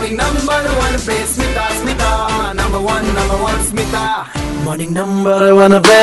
Morning number one पे Smita Smita number one number one Smita morning number one पे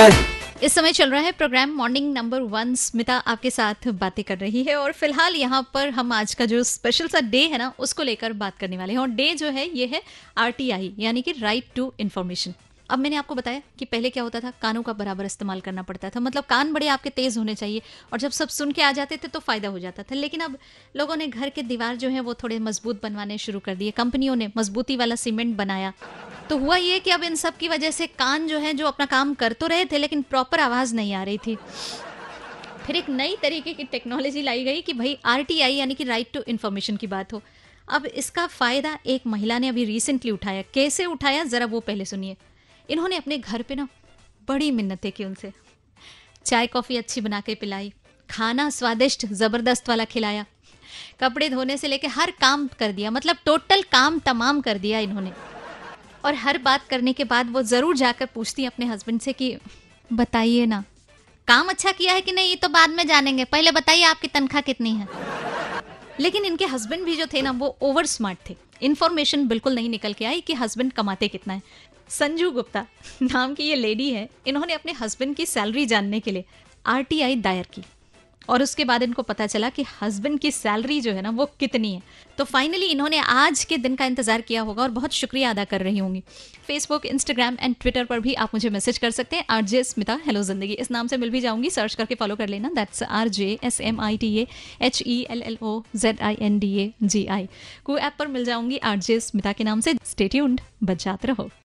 इस समय चल रहा है programme morning number one Smita आपके साथ बातें कर रही है और फ़िलहाल यहाँ पर हम आज का जो स्पेशल सा डे है ना, उसको लेकर बात करने वाले हैं। और डे जो है, ये है आरटीआई यानी कि राइट टू इन्फॉर्मेशन अब मैंने आपको बताया कि पहले क्या होता था? कानों का बराबर इस्तेमाल करना पड़ता था। मतलब कान बड़े आपके तेज होने चाहिए और जब सब सुन के आ जाते थे तो फ़ायदा हो जाता था। लेकिन अब लोगों ने घर के दीवार जो है वो थोड़े मज़बूत बनवाने शुरू कर दिए। कंपनियों ने मजबूती वाला सीमेंट बनाया। तो हुआ ये कि अब इन सब की वजह से कान जो है, जो अपना काम कर तो रहे थे, लेकिन प्रॉपर आवाज़ नहीं आ रही थी। फिर एक नई तरीके की टेक्नोलॉजी लाई गई कि भाई आरटीआई यानी कि राइट टू इन्फॉर्मेशन की बात हो। अब इसका फ़ायदा एक महिला ने अभी रिसेंटली उठाया। कैसे उठाया? ज़रा वो पहले सुनिए। इन्होंने अपने घर पे ना बड़ी मिन्नतें की उनसे। चाय कॉफ़ी अच्छी बना के पिलाई, खाना स्वादिष्ट, ज़बरदस्त वाला खिलाया। कपड़े धोने से लेके हर काम कर दिया मतलब टोटल काम तमाम कर दिया इन्होंने। और हर बात करने के बाद वो ज़रूर जाकर पूछती अपने हस्बैंड से कि, बताइए ना, काम अच्छा किया है कि नहीं? ये तो बाद में जानेंगे। पहले बताइए आपकी तनख्वाह कितनी है? लेकिन इनके हस्बैंड भी जो थे ना, वो ओवर स्मार्ट थे। इन्फॉर्मेशन बिल्कुल नहीं निकल के आई कि हस्बैंड कमाते कितना है। संजू गुप्ता, नाम की ये लेडी है, इन्होंने अपने हस्बैंड की सैलरी जानने के लिए आरटीआई दायर की। और उसके बाद इनको पता चला कि हस्बैंड की सैलरी जो है ना, वो कितनी है। तो फाइनली इन्होंने आज के दिन का इंतज़ार किया होगा और बहुत शुक्रिया अदा कर रही होंगी। फेसबुक इंस्टाग्राम एंड ट्विटर पर भी आप मुझे मैसेज कर सकते हैं। आर जे स्मिता हेलो ज़िंदगी। इस नाम से मिल भी जाऊँगी। सर्च करके फॉलो कर लेना। That's R J S M I T H E L L O Z I N D A G I को ऐप पर मिल जाऊँगी आर जे स्मिता के नाम से। स्टेट्यून्ड बजाते रहो।